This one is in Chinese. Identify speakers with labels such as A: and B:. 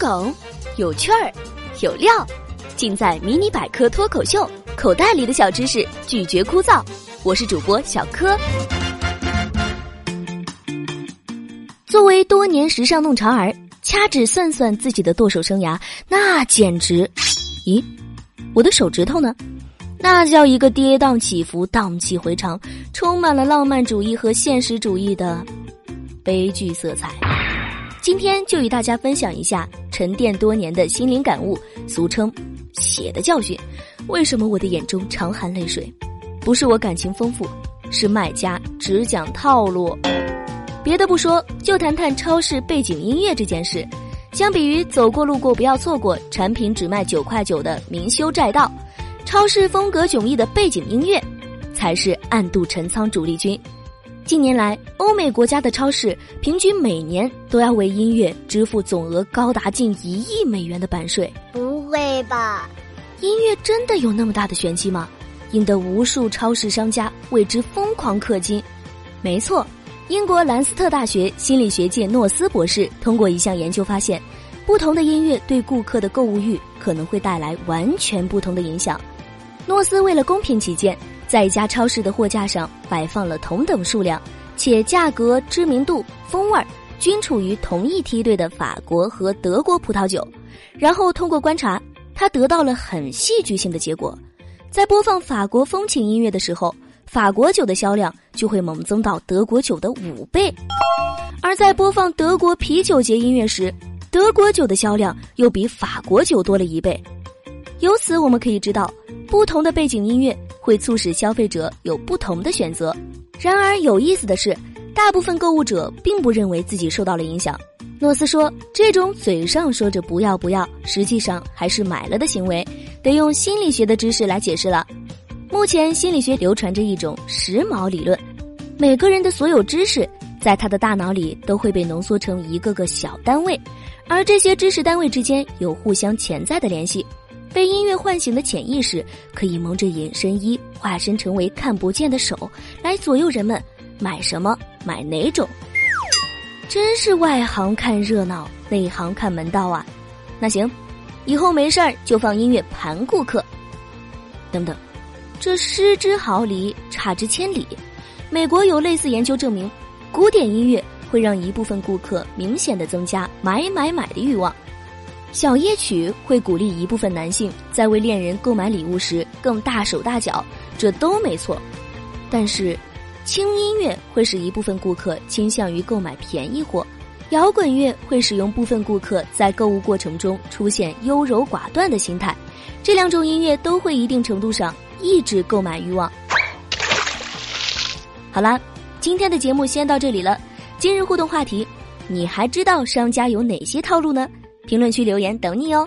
A: 梗，有趣儿，有料，尽在《迷你百科脱口秀》。口袋里的小知识，拒绝枯燥。我是主播小柯。作为多年时尚弄潮儿，掐指算算自己的剁手生涯，那简直……咦，我的手指头呢？那叫一个跌宕起伏、荡气回肠，充满了浪漫主义和现实主义的悲剧色彩。今天就与大家分享一下沉淀多年的心灵感悟，俗称“血的教训”。为什么我的眼中常含泪水？不是我感情丰富，是卖家只讲套路。别的不说，就谈谈超市背景音乐这件事。相比于走过路过不要错过，产品只卖九块九的明修栈道，超市风格迥异的背景音乐，才是暗度陈仓主力军。近年来，欧美国家的超市平均每年都要为音乐支付总额高达近一亿美元的版税。
B: 不会吧？
A: 音乐真的有那么大的玄机吗？引得无数超市商家为之疯狂氪金。没错，英国兰斯特大学心理学界诺斯博士通过一项研究发现，不同的音乐对顾客的购物欲可能会带来完全不同的影响。诺斯为了公平起见。在一家超市的货架上摆放了同等数量，且价格、知名度、风味儿均处于同一梯队的法国和德国葡萄酒，然后通过观察，他得到了很戏剧性的结果：在播放法国风情音乐的时候，法国酒的销量就会猛增到德国酒的五倍；而在播放德国啤酒节音乐时，德国酒的销量又比法国酒多了一倍。由此我们可以知道，不同的背景音乐。会促使消费者有不同的选择。然而有意思的是，大部分购物者并不认为自己受到了影响。诺斯说：“这种嘴上说着不要不要，实际上还是买了的行为，得用心理学的知识来解释了。目前心理学流传着一种时髦理论，每个人的所有知识在他的大脑里都会被浓缩成一个个小单位，而这些知识单位之间有互相潜在的联系。”被音乐唤醒的潜意识，可以蒙着隐身衣，化身成为看不见的手，来左右人们买什么、买哪种。真是外行看热闹，内行看门道啊！那行，以后没事儿就放音乐盘顾客。等等，这失之毫厘，差之千里。美国有类似研究证明，古典音乐会让一部分顾客明显的增加买买买的欲望。小夜曲会鼓励一部分男性在为恋人购买礼物时更大手大脚，这都没错。但是，轻音乐会使一部分顾客倾向于购买便宜货，摇滚乐会使用部分顾客在购物过程中出现优柔寡断的心态。这两种音乐都会一定程度上抑制购买欲望。好啦，今天的节目先到这里了。今日互动话题：你还知道商家有哪些套路呢？评论区留言等你哦。